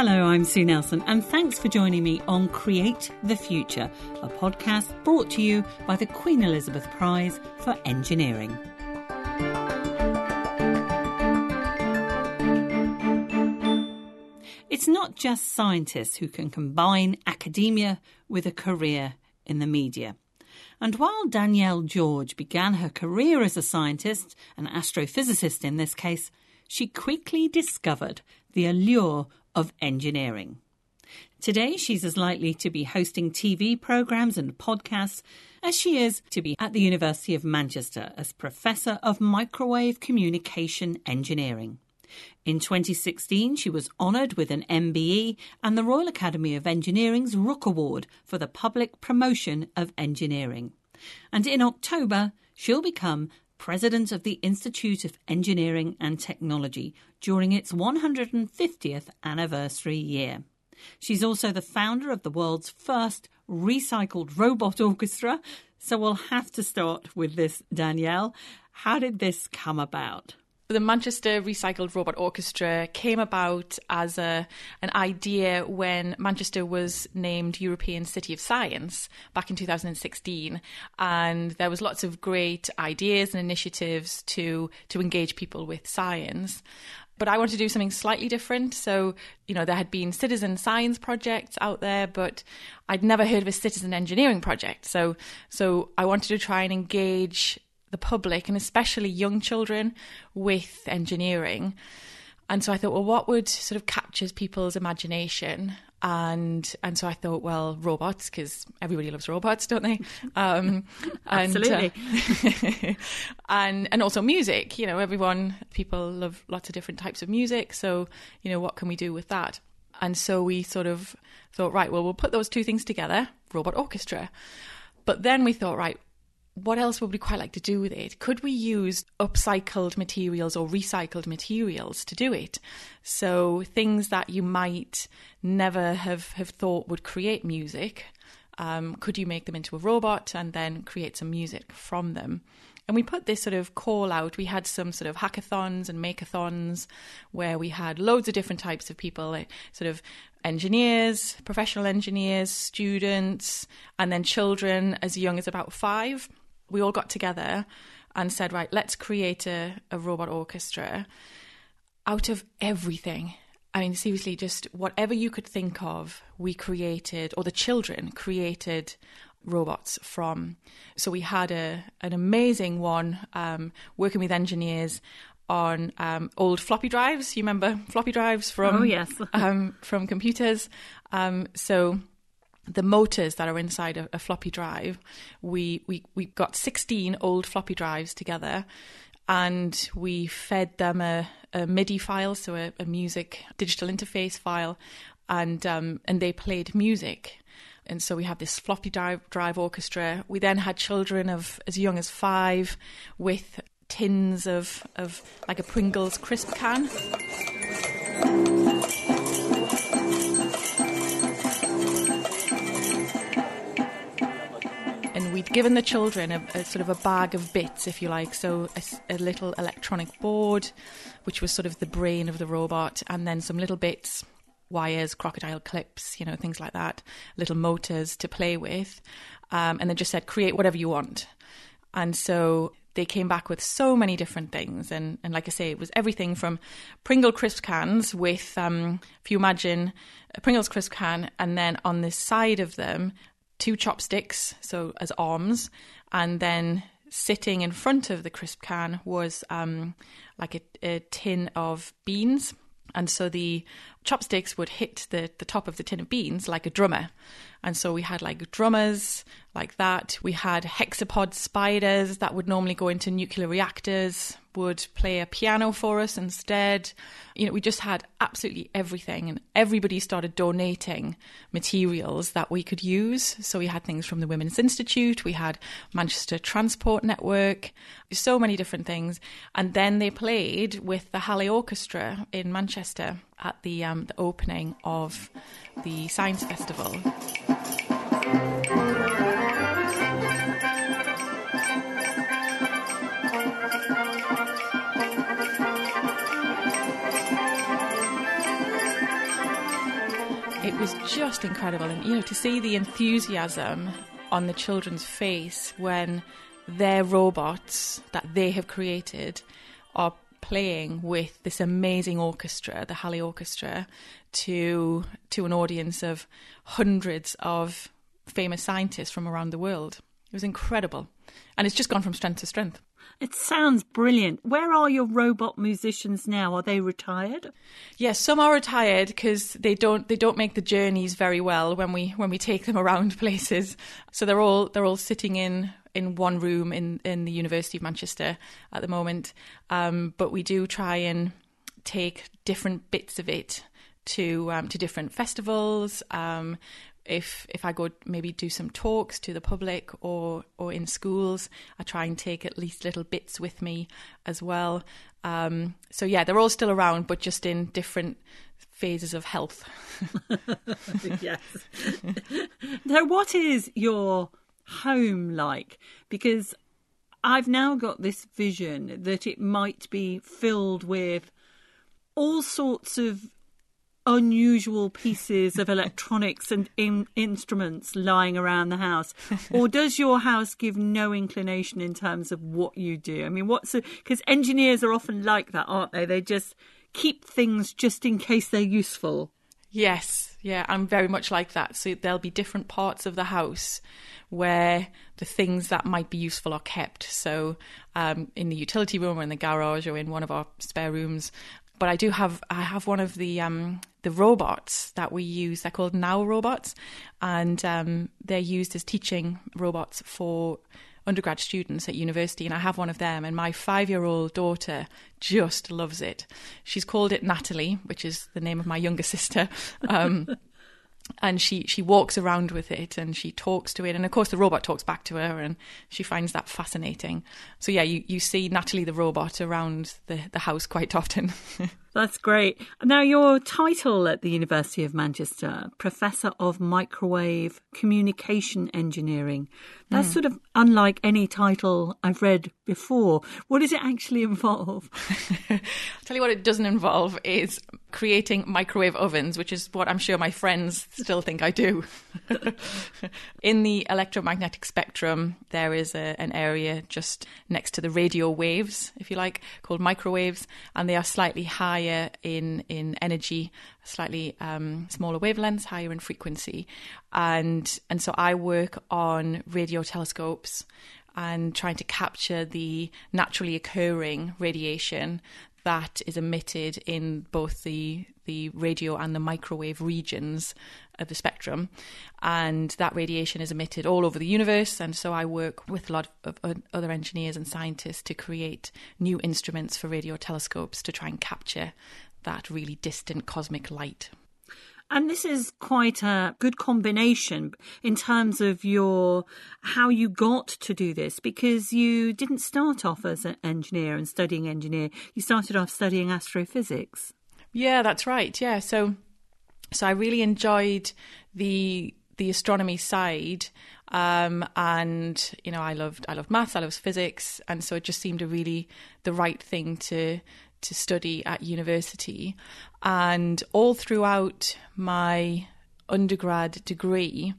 Hello, I'm Sue Nelson, and thanks for joining me on Create the Future, a podcast brought to you by the Queen Elizabeth Prize for Engineering. It's not just scientists who can combine academia with a career in the media. And while Danielle George began her career as a scientist, an astrophysicist in this case, she quickly discovered the allure of engineering. Today, she's as likely to be hosting TV programs and podcasts as she is to be at the University of Manchester as Professor of Microwave Communication Engineering. In 2016, she was honoured with an MBE and the Royal Academy of Engineering's Rooke Award for the public promotion of engineering. And in October, she'll become President of the Institute of Engineering and Technology during its 150th anniversary year. She's also the founder of the world's first recycled robot orchestra. So we'll have to start with this, Danielle. How did this come about? The Manchester Recycled Robot Orchestra came about as a an idea when Manchester was named European City of Science back in 2016, and there was lots of great ideas and initiatives to to engage people with science. But I wanted to do something slightly different. So, you know, there had been citizen science projects out there, but I'd never heard of a citizen engineering project. So, so I wanted to try and engage the public and especially young children with engineering. And so I thought, well, what would sort of captures people's imagination? And and so I thought, well, robots, because everybody loves robots, don't they? Um, and, Absolutely. Uh, and and also music. You know, everyone, people love lots of different types of music. So you know, what can we do with that? And so we sort of thought, right, well, we'll put those two things together, robot orchestra. But then we thought, right, what else would we quite like to do with it? Could we use upcycled materials or recycled materials to do it? So things that you might never have, have thought would create music, um, could you make them into a robot and then create some music from them? And we put this sort of call out. We had some sort of hackathons and makeathons where we had loads of different types of people, sort of engineers, professional engineers, students, and then children as young as about five we all got together and said, right, let's create a, a robot orchestra out of everything. I mean, seriously, just whatever you could think of, we created, or the children created robots from. So we had a an amazing one um, working with engineers on um, old floppy drives. You remember floppy drives from? Oh yes, um, from computers. Um, so the motors that are inside a, a, floppy drive, we, we, we got 16 old floppy drives together and we fed them a, a MIDI file, so a, a, music digital interface file, and, um, and they played music. And so we have this floppy drive, drive orchestra. We then had children of as young as five with tins of, of like a Pringles crisp can. Given the children a, a, sort of a bag of bits, if you like. So a, a, little electronic board, which was sort of the brain of the robot, and then some little bits, wires, crocodile clips, you know, things like that, little motors to play with, um, and then just said, create whatever you want. And so they came back with so many different things. And, and like I say, it was everything from Pringle crisp cans with, um, if you imagine a Pringles crisp can, and then on the side of them, two chopsticks, so as arms, and then sitting in front of the crisp can was um, like a, a tin of beans. And so the chopsticks would hit the, the top of the tin of beans like a drummer. And so we had like drummers like that. We had hexapod spiders that would normally go into nuclear reactors, would play a piano for us instead. You know, we just had absolutely everything, and everybody started donating materials that we could use. So we had things from the Women's Institute, we had Manchester Transport Network, so many different things. And then they played with the Hallé Orchestra in Manchester at the um, the opening of the Science Festival. Was just incredible. And, you know, to see the enthusiasm on the children's face when their robots that they have created are playing with this amazing orchestra, the Hallé Orchestra, to to an audience of hundreds of famous scientists from around the world. It was incredible. And it's just gone from strength to strength. It sounds brilliant. Where are your robot musicians now? Are they retired? Yes, some are retired because they don't they don't make the journeys very well when we when we take them around places. So they're all they're all sitting in in one room in in the University of Manchester at the moment. Um, but we do try and take different bits of it to um, to different festivals. Um, if if I go maybe do some talks to the public or or in schools, I try and take at least little bits with me as well. Um, so yeah, they're all still around, but just in different phases of health. yes. now, what is your home like? Because I've now got this vision that it might be filled with all sorts of unusual pieces of electronics and in- instruments lying around the house? or does your house give no inclination in terms of what you do? I mean, what's because engineers are often like that, aren't they? They just keep things just in case they're useful. Yes, yeah, I'm very much like that. So there'll be different parts of the house where the things that might be useful are kept. So um, in the utility room or in the garage or in one of our spare rooms, but I do have I have one of the um, the robots that we use. They're called Nao robots, and um, they're used as teaching robots for undergrad students at university. And I have one of them, and my five year old daughter just loves it. She's called it Natalie, which is the name of my younger sister. Um, and she she walks around with it and she talks to it and of course the robot talks back to her and she finds that fascinating so yeah you, you see natalie the robot around the, the house quite often that's great now your title at the university of manchester professor of microwave communication engineering that's mm. sort of unlike any title I've read before. What does it actually involve? I'll tell you what it doesn't involve is creating microwave ovens, which is what I'm sure my friends still think I do. In the electromagnetic spectrum, there is a, an area just next to the radio waves, if you like, called microwaves, and they are slightly higher in, in energy, slightly um, smaller wavelengths, higher in frequency. And, and so I work on radio telescopes and trying to capture the naturally occurring radiation that is emitted in both the the radio and the microwave regions of the spectrum. And that radiation is emitted all over the universe. And so I work with a lot of other engineers and scientists to create new instruments for radio telescopes to try and capture that really distant cosmic light and this is quite a good combination in terms of your how you got to do this because you didn't start off as an engineer and studying engineer. You started off studying astrophysics. Yeah, that's right. Yeah, so so I really enjoyed the the astronomy side um, and you know I loved I loved maths I loved physics and so it just seemed a really the right thing to to study at university. And all throughout my undergrad degree,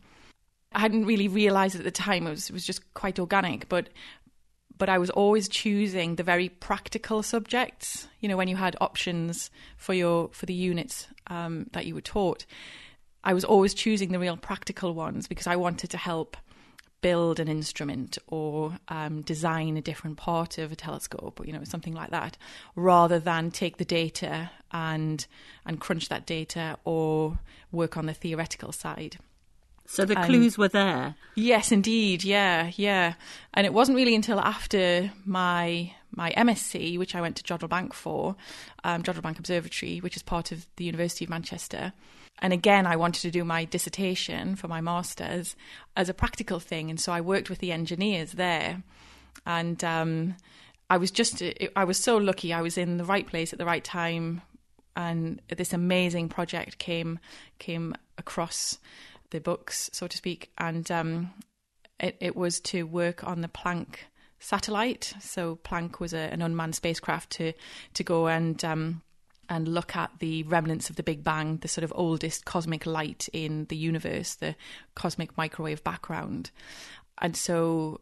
I hadn't really realised at the time it was it was just quite organic, but but I was always choosing the very practical subjects. You know, when you had options for your for the units um, that you were taught, I was always choosing the real practical ones because I wanted to help build an instrument or um, design a different part of a telescope or you know something like that rather than take the data and and crunch that data or work on the theoretical side. So the clues were there? Yes indeed. Yeah yeah. And it wasn't really until after my my MSc, which I went to Jodrell Bank for, um, Jodrell Bank Observatory, which is part of the University of Manchester, and again, I wanted to do my dissertation for my master's as a practical thing. And so I worked with the engineers there. And um, I was just, I was so lucky. I was in the right place at the right time. And this amazing project came came across the books, so to speak. And um, it, it was to work on the Planck satellite. So Planck was a, an unmanned spacecraft to to go and um, and look at the remnants of the Big Bang, the sort of oldest cosmic light in the universe, the cosmic microwave background. And so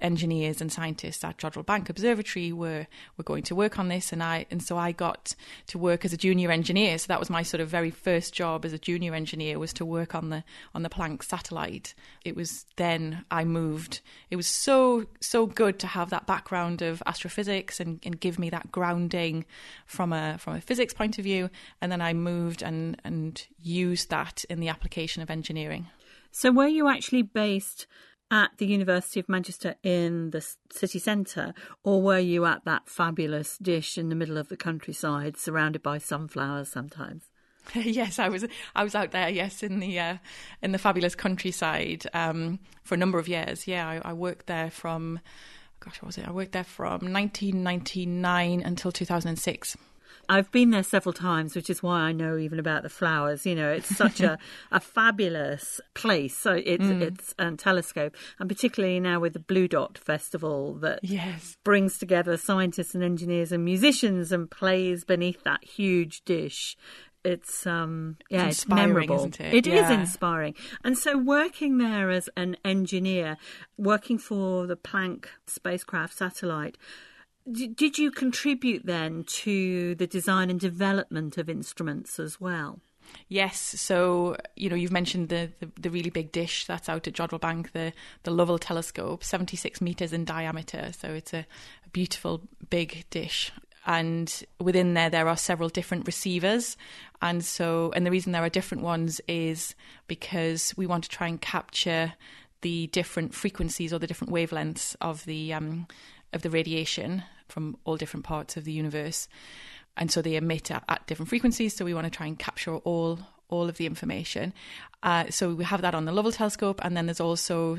engineers and scientists at Jodrell Bank Observatory were were going to work on this, and I and so I got to work as a junior engineer. So that was my sort of very first job as a junior engineer was to work on the on the Planck satellite. It was then I moved. It was so so good to have that background of astrophysics and, and give me that grounding from a from a physics point of view. And then I moved and and used that in the application of engineering. So were you actually based at the University of Manchester in the city centre, or were you at that fabulous dish in the middle of the countryside, surrounded by sunflowers sometimes? yes, I was. I was out there. Yes, in the uh, in the fabulous countryside um, for a number of years. Yeah, I, I worked there from. Gosh, what was it? I worked there from 1999 until 2006. I've been there several times, which is why I know even about the flowers. You know, it's such a, a fabulous place. So it's mm. it's a telescope, and particularly now with the Blue Dot Festival that yes. brings together scientists and engineers and musicians and plays beneath that huge dish it's um yeah it's, it's memorable isn't it, It yeah. is inspiring and so working there as an engineer working for the planck spacecraft satellite did you contribute then to the design and development of instruments as well? Yes, so you know you've mentioned the, the, the really big dish that's out at Jodrell Bank, the the Lovell telescope, seventy six meters in diameter. So it's a, a beautiful big dish, and within there there are several different receivers, and so and the reason there are different ones is because we want to try and capture the different frequencies or the different wavelengths of the um, of the radiation from all different parts of the universe. And so they emit at, at different frequencies. So we want to try and capture all all of the information. Uh, so we have that on the Lovell telescope, and then there's also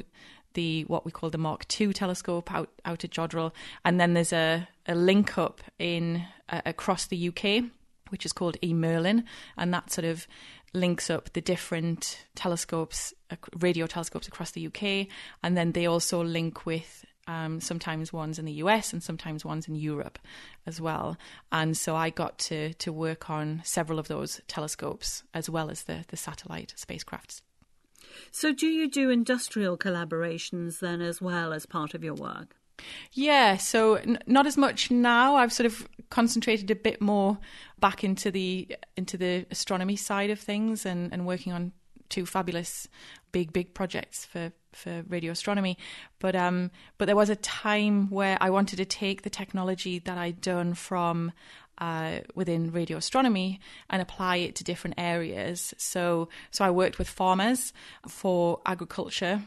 the what we call the Mark II telescope out out at Jodrell, and then there's a, a link up in uh, across the UK, which is called e-MERLIN, and that sort of links up the different telescopes, radio telescopes across the UK, and then they also link with um, sometimes ones in the US and sometimes ones in Europe as well. And so I got to to work on several of those telescopes as well as the the satellite spacecrafts. So do you do industrial collaborations then as well as part of your work? Yeah, so n- not as much now. I've sort of concentrated a bit more back into the into the astronomy side of things and, and working on two fabulous big big projects for for radio astronomy. But um but there was a time where I wanted to take the technology that I'd done from uh, within radio astronomy and apply it to different areas. So so I worked with farmers for agriculture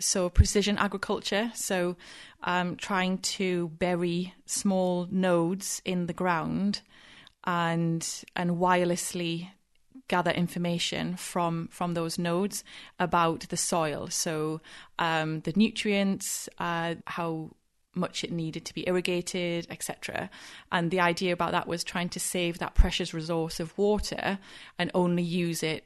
so precision agriculture so um, trying to bury small nodes in the ground and and wirelessly gather information from from those nodes about the soil. So um, the nutrients, uh, how much it needed to be irrigated, etc. And the idea about that was trying to save that precious resource of water and only use it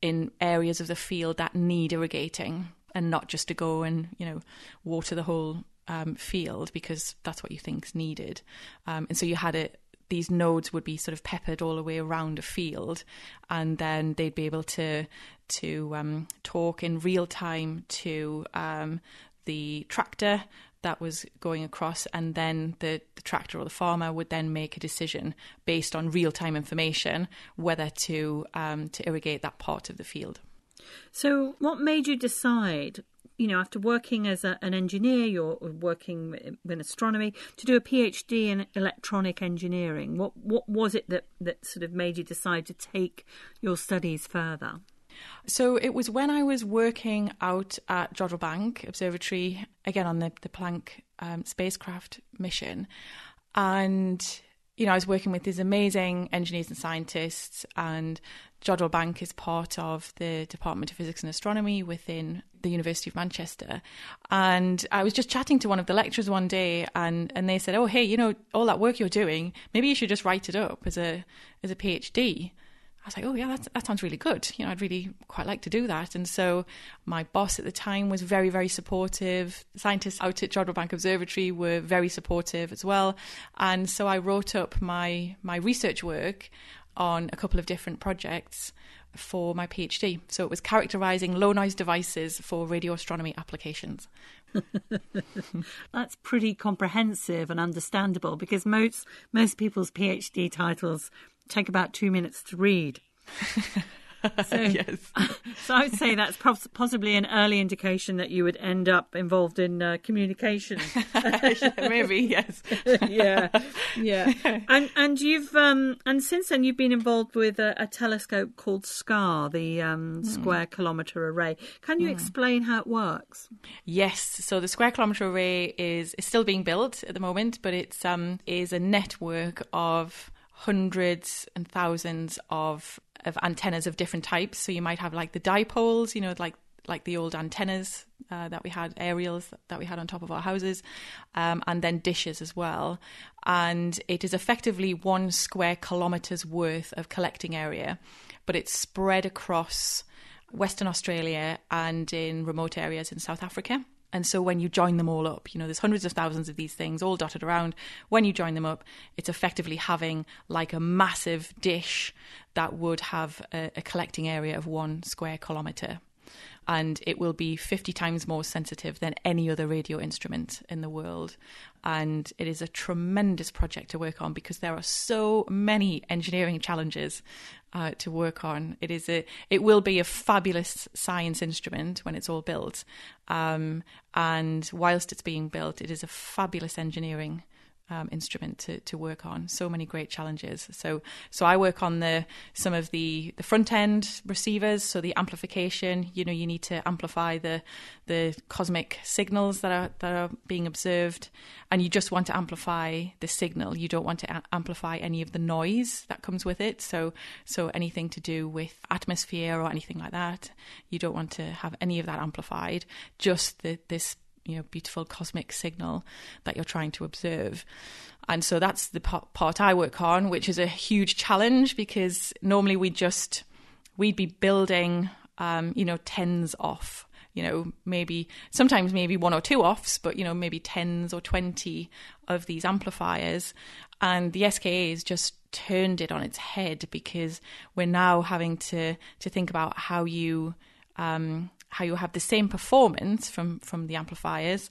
in areas of the field that need irrigating and not just to go and you know water the whole um, field because that's what you think's needed. Um, and so you had it these nodes would be sort of peppered all the way around a field, and then they'd be able to to um, talk in real time to um, the tractor that was going across, and then the, the, tractor or the farmer would then make a decision based on real time information whether to um, to irrigate that part of the field. So, what made you decide you know, after working as a, an engineer, you're working in astronomy to do a PhD in electronic engineering. What what was it that that sort of made you decide to take your studies further? So it was when I was working out at Jodrell Bank Observatory again on the the Planck um, spacecraft mission, and you know, I was working with these amazing engineers and scientists, and Jodrell Bank is part of the Department of Physics and Astronomy within the University of Manchester. And I was just chatting to one of the lecturers one day, and, and they said, "Oh, hey, you know, all that work you're doing, maybe you should just write it up as a as a PhD." I was like, oh, yeah, that sounds really good. You know, I'd really quite like to do that. And so my boss at the time was very, very supportive. Scientists out at Jodrell Bank Observatory were very supportive as well. And so I wrote up my, my research work on a couple of different projects for my PhD. So it was characterizing low noise devices for radio astronomy applications. That's pretty comprehensive and understandable because most most people's PhD titles take about two minutes to read. So, yes. so I would say that's possibly an early indication that you would end up involved in uh, communication. Maybe yes. yeah, yeah. And and you've um and since then you've been involved with a, a telescope called SKA, the um, mm. Square Kilometre Array. Can you mm. explain how it works? Yes. So the Square Kilometre Array is is still being built at the moment, but it's um is a network of hundreds and thousands of of antennas of different types. So you might have like the dipoles, you know, like like the old antennas uh, that we had, aerials that we had on top of our houses, um, and then dishes as well. And it is effectively one square kilometres worth of collecting area, but it's spread across Western Australia and in remote areas in South Africa. And so when you join them all up, you know, there's hundreds of thousands of these things all dotted around. When you join them up, it's effectively having like a massive dish that would have a, a collecting area of one square kilometre and it will be 50 times more sensitive than any other radio instrument in the world. And it is a tremendous project to work on because there are so many engineering challenges uh, to work on. It is a, it will be a fabulous science instrument when it's all built. Um, and whilst it's being built, it is a fabulous engineering um, instrument to, to work on. So many great challenges. So so I work on the some of the the front end receivers. So the amplification. You know, you need to amplify the the cosmic signals that are that are being observed, and you just want to amplify the signal. You don't want to a- amplify any of the noise that comes with it. So so anything to do with atmosphere or anything like that, you don't want to have any of that amplified. Just the, this you know beautiful cosmic signal that you're trying to observe. And so that's the part i work on which is a huge challenge because normally we just we'd be building um, you know tens off you know maybe sometimes maybe one or two offs but you know maybe tens or 20 of these amplifiers. And the SKA has just turned it on its head because we're now having to to think about how you um, how you have the same performance from from the amplifiers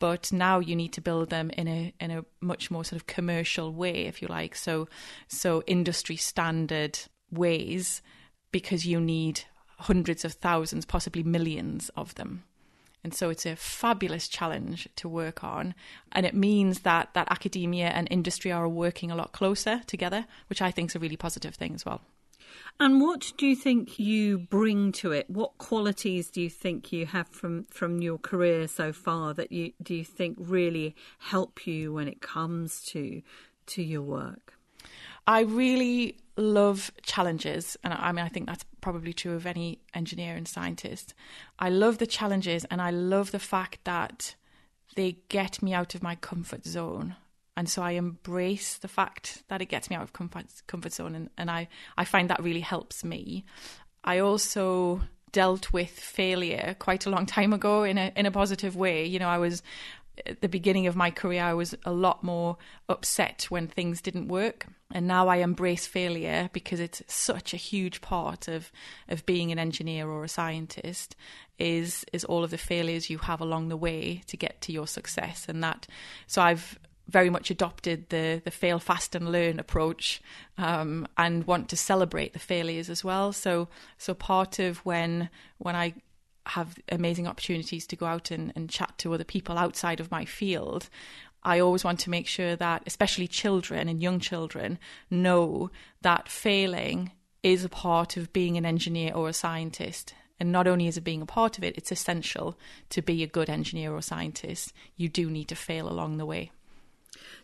but now you need to build them in a in a much more sort of commercial way if you like. So so industry standard ways because you need hundreds of thousands possibly millions of them. And so it's a fabulous challenge to work on. And it means that that academia and industry are working a lot closer together which i think is a really positive thing as well and what do you think you bring to it? What qualities do you think you have from, from your career so far that you do you think really help you when it comes to to your work? I really love challenges, and I mean I think that's probably true of any engineer and scientist. I love the challenges, and I love the fact that they get me out of my comfort zone and so I embrace the fact that it gets me out of comfort comfort zone, and, and I I find that really helps me. I also dealt with failure quite a long time ago in a in a positive way. You know, I was at the beginning of my career, I was a lot more upset when things didn't work. And now I embrace failure because it's such a huge part of, of being an engineer or a scientist is is all of the failures you have along the way to get to your success. And that so I've very much adopted the the fail fast and learn approach um, and want to celebrate the failures as well. So so part of when when I have amazing opportunities to go out and, and chat to other people outside of my field, I always want to make sure that especially children and young children know that failing is a part of being an engineer or a scientist. And not only is it being a part of it, it's essential to be a good engineer or scientist. You do need to fail along the way.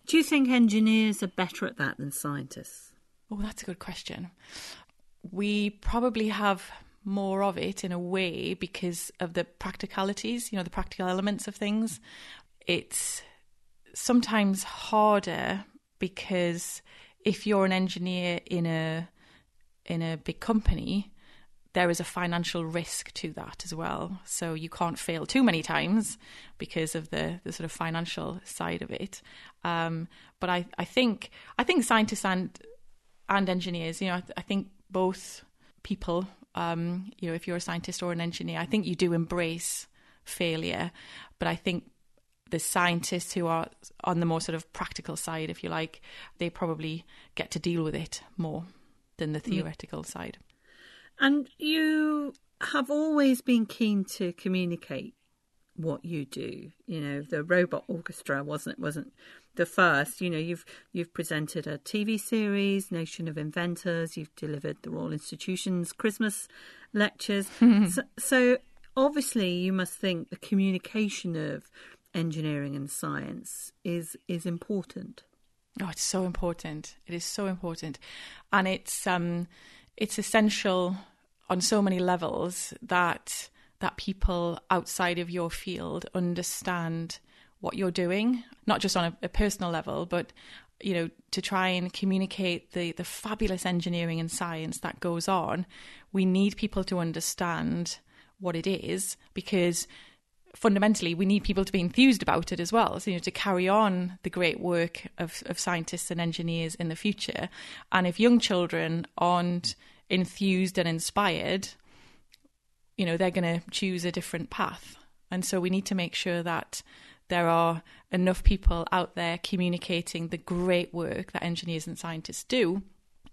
Do you think engineers are better at that than scientists? Oh, that's a good question. We probably have more of it in a way because of the practicalities, you know, the practical elements of things. It's sometimes harder because if you're an engineer in a in a big company, there is a financial risk to that as well. So you can't fail too many times because of the, the sort of financial side of it. Um, but I, I think I think scientists and and engineers, you know, I, I think both people, um, you know, if you're a scientist or an engineer, I think you do embrace failure. But I think the scientists who are on the more sort of practical side, if you like, they probably get to deal with it more than the theoretical mm. side. And you have always been keen to communicate what you do. You know, the Robot Orchestra wasn't wasn't the first. You know, you've you've presented a TV series, Nation of Inventors. You've delivered the Royal Institution's Christmas lectures. so, so obviously, you must think the communication of engineering and science is is important. Oh, it's so important. It is so important, and it's um, it's essential on so many levels that that people outside of your field understand what you're doing, not just on a, a, personal level, but you know, to try and communicate the the fabulous engineering and science that goes on, we need people to understand what it is because fundamentally we need people to be enthused about it as well. So you know to carry on the great work of, of scientists and engineers in the future. And if young children aren't enthused and inspired you know they're going to choose a different path. And so we need to make sure that there are enough people out there communicating the great work that engineers and scientists do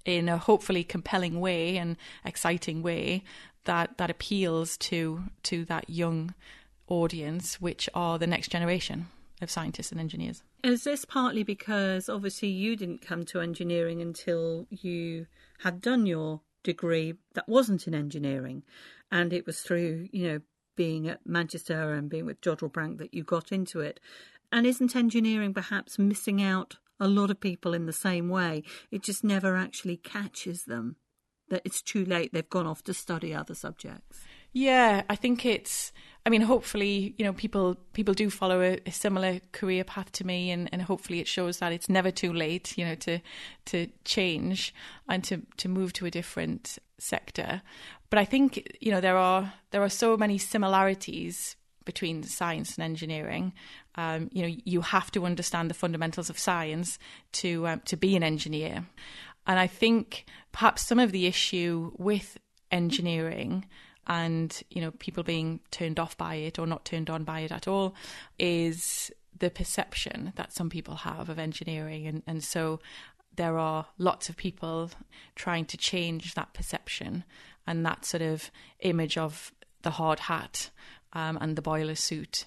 in a hopefully compelling way and exciting way that that appeals to to that young audience, which are the next generation of scientists and engineers. Is this partly because obviously you didn't come to engineering until you had done your degree that wasn't in engineering, and it was through you know being at Manchester and being with Jodrell Bank that you got into it? And isn't engineering perhaps missing out a lot of people in the same way? It just never actually catches them. That it's too late, they've gone off to study other subjects. Yeah, I think it's. I mean, hopefully, you know, people people do follow a, a, similar career path to me, and, and hopefully, it shows that it's never too late, you know, to to change and to to move to a different sector. But I think you know there are there are so many similarities between science and engineering. Um, you know, you have to understand the fundamentals of science to um, to be an engineer, and I think perhaps some of the issue with engineering and you know people being turned off by it or not turned on by it at all is the perception that some people have of engineering and, and so there are lots of people trying to change that perception and that sort of image of the hard hat um, and the boiler suit.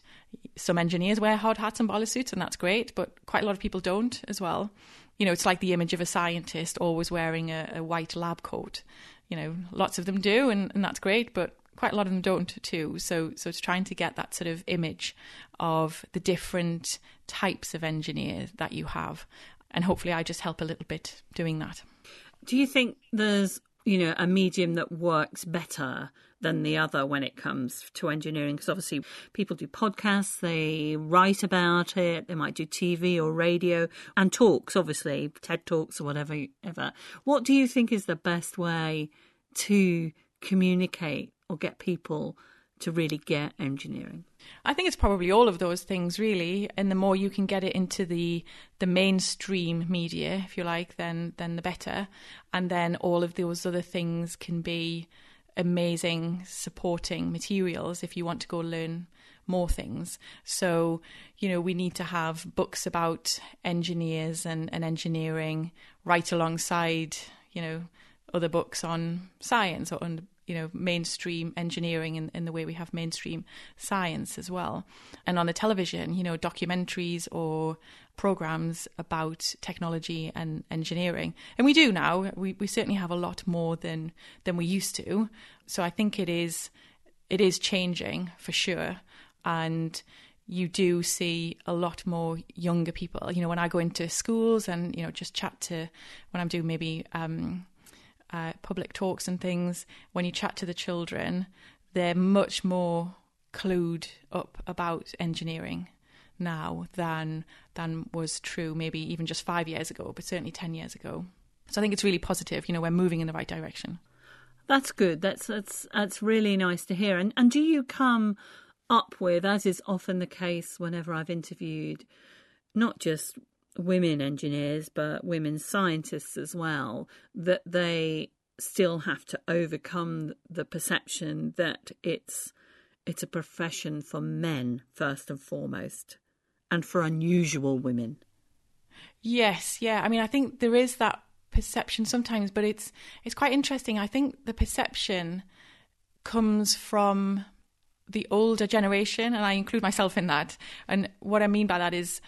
Some engineers wear hard hats and boiler suits, and that's great, but quite a lot of people don't as well. You know, it's like the image of a scientist always wearing a, a white lab coat you know, lots of them do, and, and that's great, but quite a lot of them don't too. So, so it's trying to get that sort of image of the different types of engineer that you have, and hopefully, I just help a little bit doing that. Do you think there's you know a medium that works better than the other when it comes to engineering. Because obviously people do podcasts they write about it they might do tv or radio and talks obviously ted talks or whatever ever. What do you think is the best way to communicate or get people to really get engineering? I think it's probably all of those things really, and the more you can get it into the the mainstream media, if you like, then then the better. And then all of those other things can be amazing supporting materials if you want to go learn more things. So, you know, we need to have books about engineers and, and engineering right alongside, you know, other books on science or on you know mainstream engineering in, in the way we have mainstream science as well. And on the television you know documentaries or programs about technology and engineering. And we do now. We, we certainly have a lot more than than we used to. So i think it is it is changing for sure. And you do see a lot more younger people. You know when i go into schools and you know just chat to when i'm doing maybe um uh, public talks and things, when you chat to the children, they're much more clued up about engineering now than than was true maybe even just five years ago, but certainly ten years ago. So I think it's really positive. You know, we're moving in the right direction. That's good. That's that's that's really nice to hear. And and do you come up with, as is often the case whenever I've interviewed, not just women engineers but women scientists as well, that they still have to overcome the perception that it's it's a profession for men first and foremost, and for unusual women. Yes, yeah. I mean, I think there is that perception sometimes, but it's it's quite interesting. I think the perception comes from the older generation, and I include myself in that. And what I mean by that is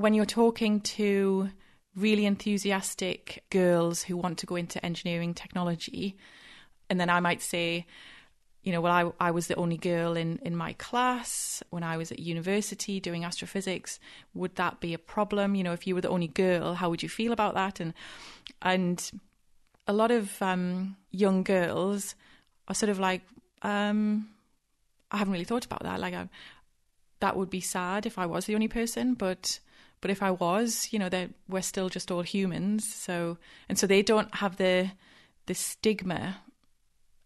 when you're talking to really enthusiastic girls who want to go into engineering technology, and then I might say, you know, well, I, I was the only girl in, in my class when I was at university doing astrophysics. Would that be a problem? You know, if you were the only girl, how would you feel about that? And and a lot of um, young girls are sort of like, um, I haven't really thought about that. Like, I, that would be sad if I was the only person, but but if I was, you know, that we're still just all humans. So and so they don't have the the stigma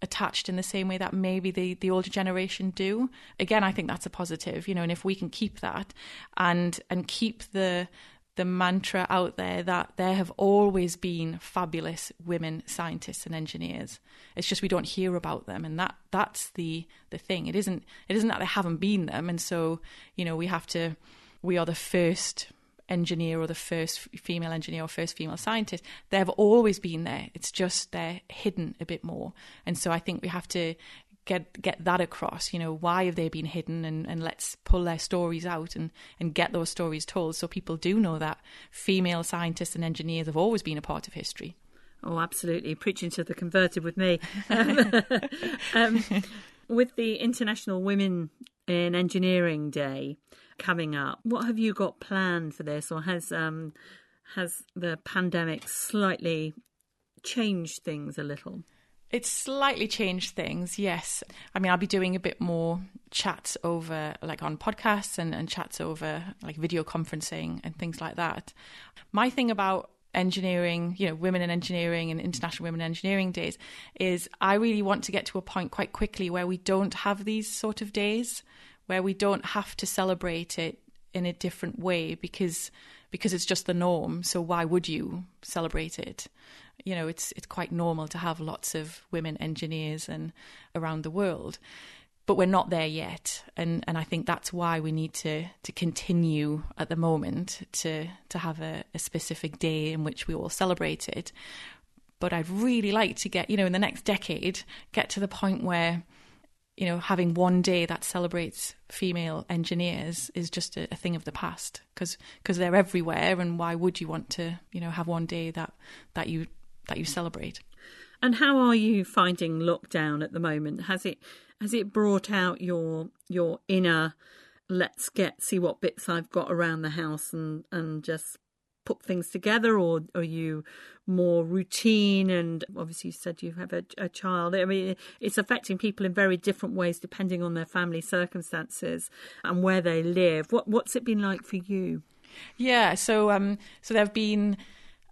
attached in the same way that maybe the the older generation do again i think that's a positive you know and if we can keep that and and keep the the mantra out there that there have always been fabulous women scientists and engineers it's just we don't hear about them and that that's the the thing it isn't it isn't that there haven't been them and so you know we have to we are the first engineer or the first female engineer or first female scientist. They've always been there. It's just they're hidden a bit more. And so I think we have to get get that across. You know, why have they been hidden and, and let's pull their stories out and, and get those stories told so people do know that female scientists and engineers have always been a part of history. Oh, absolutely. Preaching to the converted with me. um, with the International Women in Engineering Day, coming up. What have you got planned for this, or has um, has the pandemic slightly changed things a little? It's slightly changed things, yes. I mean, I'll be doing a bit more chats over, like on podcasts and, and chats over, like video conferencing and things like that. My thing about engineering, you know, women in engineering and International Women in Engineering Days is I really want to get to a point quite quickly where we don't have these sort of days where we don't have to celebrate it in a different way because because it's just the norm. So why would you celebrate it? You know, it's it's quite normal to have lots of women engineers and around the world. But we're not there yet. And and I think that's why we need to to continue at the moment to to have a, a specific day in which we all celebrate it. But I'd really like to get, you know, in the next decade, get to the point where you know, having one day that celebrates female engineers is just a, a thing of the past because because they're everywhere, and why would you want to, you know, have one day that that you that you celebrate? And how are you finding lockdown at the moment? Has it has it brought out your your inner let's get see what bits I've got around the house and and just put things together, or are you more routine? And obviously, you said you have a, a, child. I mean, it's affecting people in very different ways depending on their family circumstances and where they live. What what's it been like for you? Yeah, so um, so there have been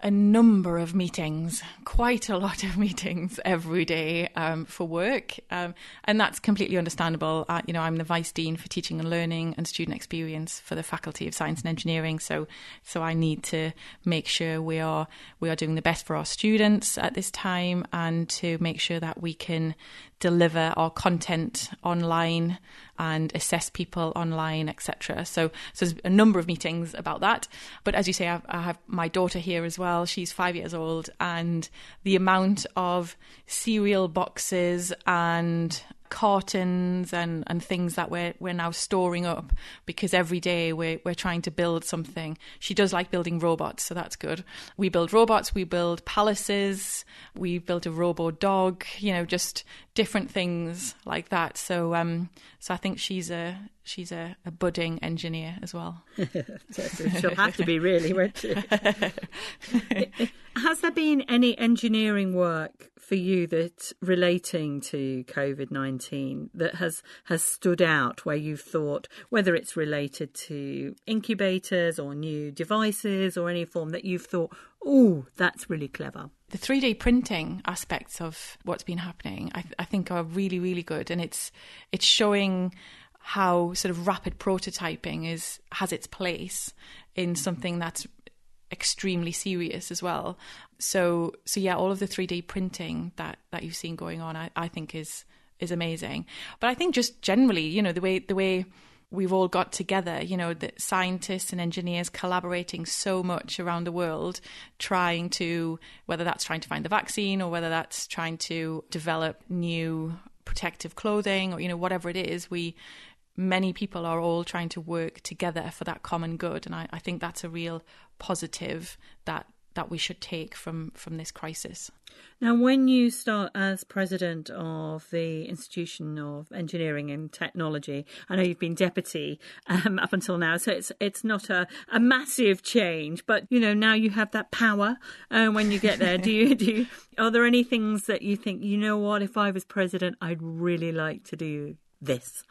a number of meetings, quite a lot of meetings every day um, for work, um, and that's completely understandable. Uh, you know, I'm the vice dean for teaching and learning and student experience for the Faculty of Science and Engineering, so so I need to make sure we are we are doing the best for our students at this time, and to make sure that we can deliver our content online and assess people online, etc. So, so there's a number of meetings about that. But as you say, I I have my daughter here as well. She's five years old, and the amount of cereal boxes and cartons and, and things that we're we're now storing up because every day we're we're trying to build something. She does like building robots, so that's good. We build robots, we build palaces, we built a robo dog, you know, just different things like that. So um so I think she's a she's a, a budding engineer as well. She'll have to be really, won't she? Has there been any engineering work for you that relating to COVID nineteen that has has stood out where you've thought whether it's related to incubators or new devices or any form that you've thought, oh, that's really clever. The 3D printing aspects of what's been happening, I, th- I think, are really, really good, and it's it's showing how sort of rapid prototyping is has its place in mm-hmm. something that's extremely serious as well. So so yeah, all of the 3D printing that that you've seen going on, I, I think is is amazing. But I think just generally, you know, the way the way we've all got together, you know, the scientists and engineers collaborating so much around the world, trying to, whether that's trying to find the vaccine or whether that's trying to develop new protective clothing or, you know, whatever it is, we, many people are all trying to work together for that common good. And I, I think that's a real positive that that we should take from from this crisis. Now, when you start as president of the Institution of Engineering and Technology, I know you've been deputy um, up until now, so it's it's not a, a massive change, but you know now you have that power. Uh, when you get there, do you do? You, are there any things that you think you know what? If I was president, I'd really like to do this.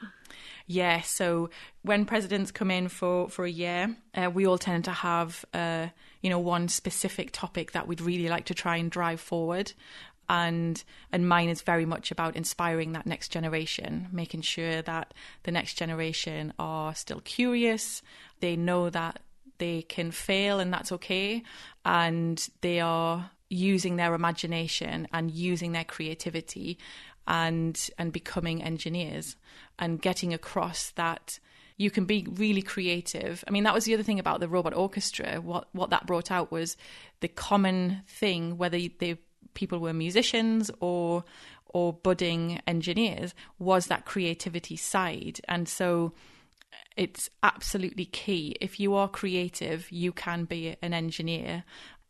Yeah, so when presidents come in for, for a year, uh, we all tend to have, uh, you know, one specific topic that we'd really like to try and drive forward. And and mine is very much about inspiring that next generation, making sure that the next generation are still curious, they know that they can fail and that's okay, and they are using their imagination and using their creativity and and becoming engineers and getting across that you can be really creative. I mean, that was the other thing about the robot orchestra. What what that brought out was the common thing, whether the people were musicians or or budding engineers, was that creativity side. And so it's absolutely key. If you are creative, you can be an engineer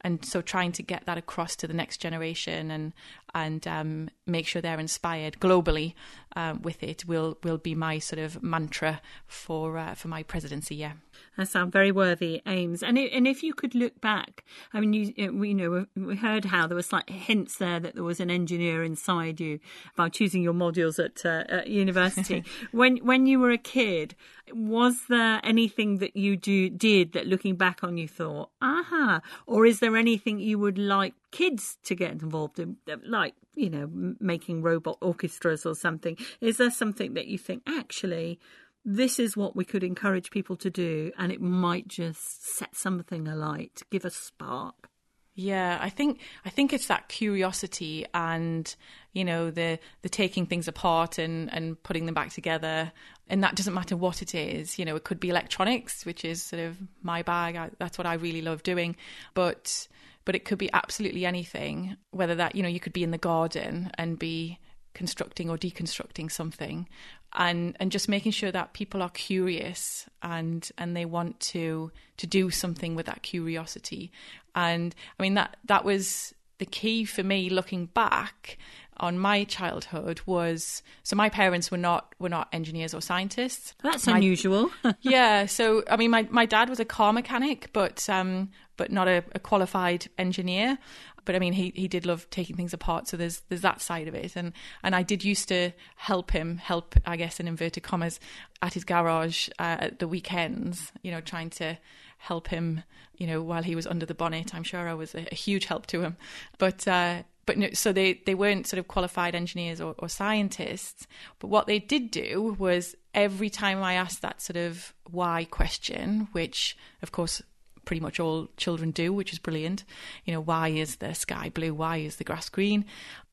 and so trying to get that across to the next generation and and um, make sure they're inspired globally um, with it will will be my sort of mantra for uh, for my presidency. Yeah. That sound very worthy aims. And it, and if you could look back, I mean, you we you know we heard how there was like hints there that there was an engineer inside you about choosing your modules at, uh, at university. when when you were a kid, was there anything that you do did that looking back on you thought, aha, or is there anything you would like kids to get involved in, like you know making robot orchestras or something? Is there something that you think actually? this is what we could encourage people to do, and it might just set something alight, give a spark. Yeah, I think I think it's that curiosity and you know the the taking things apart and and putting them back together, and that doesn't matter what it is. You know, it could be electronics, which is sort of my bag. I, that's what I really love doing, but but it could be absolutely anything. Whether that you know you could be in the garden and be constructing or deconstructing something and and just making sure that people are curious and and they want to to do something with that curiosity and i mean that that was the key for me looking back on my childhood was so my parents were not were not engineers or scientists that's my, unusual yeah so i mean my my dad was a car mechanic but um but not a, a qualified engineer but I mean, he he did love taking things apart. So there's there's that side of it, and and I did used to help him, help I guess in inverted commas, at his garage uh, at the weekends. You know, trying to help him. You know, while he was under the bonnet, I'm sure I was a, a huge help to him. But uh, but no, so they they weren't sort of qualified engineers or, or scientists. But what they did do was every time I asked that sort of why question, which of course pretty much all children do, which is brilliant. You know, why is the sky blue? Why is the grass green?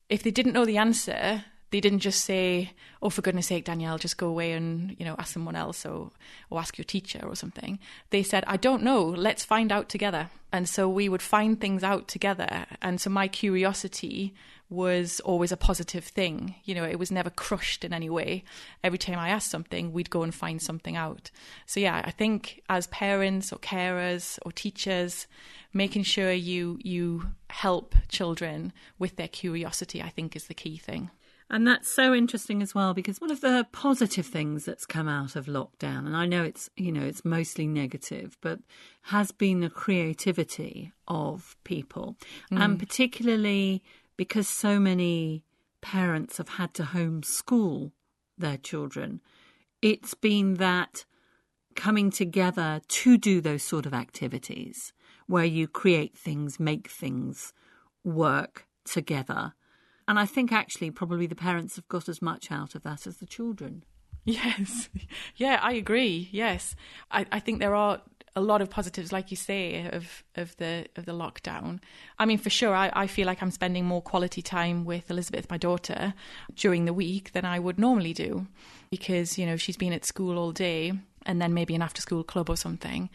If they didn't know the answer, they didn't just say, "Oh, for goodness' sake, Danielle, just go away and you know ask someone else or or ask your teacher or something." They said, "I don't know. Let's find out together." And so we would find things out together. And so my curiosity was always a positive thing. You know, it was never crushed in any way. Every time I asked something, we'd go and find something out. So yeah, I think as parents or carers or teachers, making sure you you help children with their curiosity, I think is the key thing. And that's so interesting as well because one of the positive things that's come out of lockdown, and I know it's you know it's mostly negative, but has been the creativity of people, mm. and particularly because so many parents have had to homeschool their children, it's been that coming together to do those sort of activities where you create things, make things work together. And I think actually, probably the parents have got as much out of that as the children. Yes. Yeah, I agree. Yes. I, I think there are a lot of positives, like you say, of of the of the lockdown. I mean, for sure, I, I feel like I'm spending more quality time with Elizabeth, my daughter, during the week than I would normally do, because you know she's been at school all day, and then maybe an after school club or something.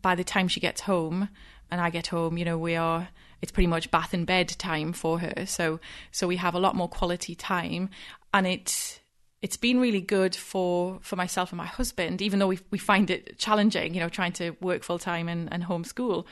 By the time she gets home, and I get home, you know, we are it's pretty much bath and bed time for her. So so we have a lot more quality time, and it it's been really good for for myself and my husband, even though we we find it challenging, you know, trying to work full time and, and homeschool.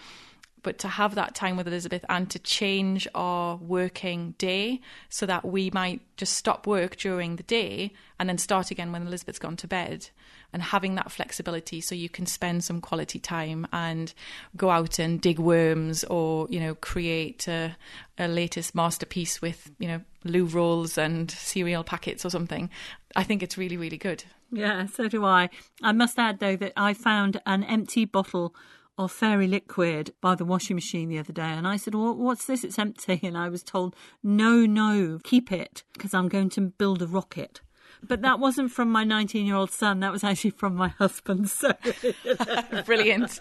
But to have that time with Elizabeth and to change our working day so that we might just stop work during the day and then start again when Elizabeth's gone to bed and having that flexibility so you can spend some quality time and go out and dig worms or you know create a, a latest masterpiece with you know loo rolls and cereal packets or something. I think it's really really good. Yeah so do i. I must add though that i found an empty bottle of fairy liquid by the washing machine the other day and I said, well, what's this? It's empty. And I was told, no, no, keep it because I'm going to build a rocket. But that wasn't from my 19 year old son. That was actually from my husband. So brilliant.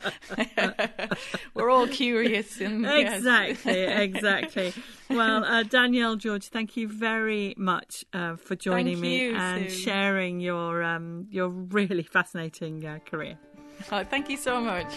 We're all curious. And, exactly, yes. exactly. Well, uh, Danielle George, thank you very much uh, for joining thank me you, and Sue. sharing your um, your really fascinating uh, career. Oh, thank you so much.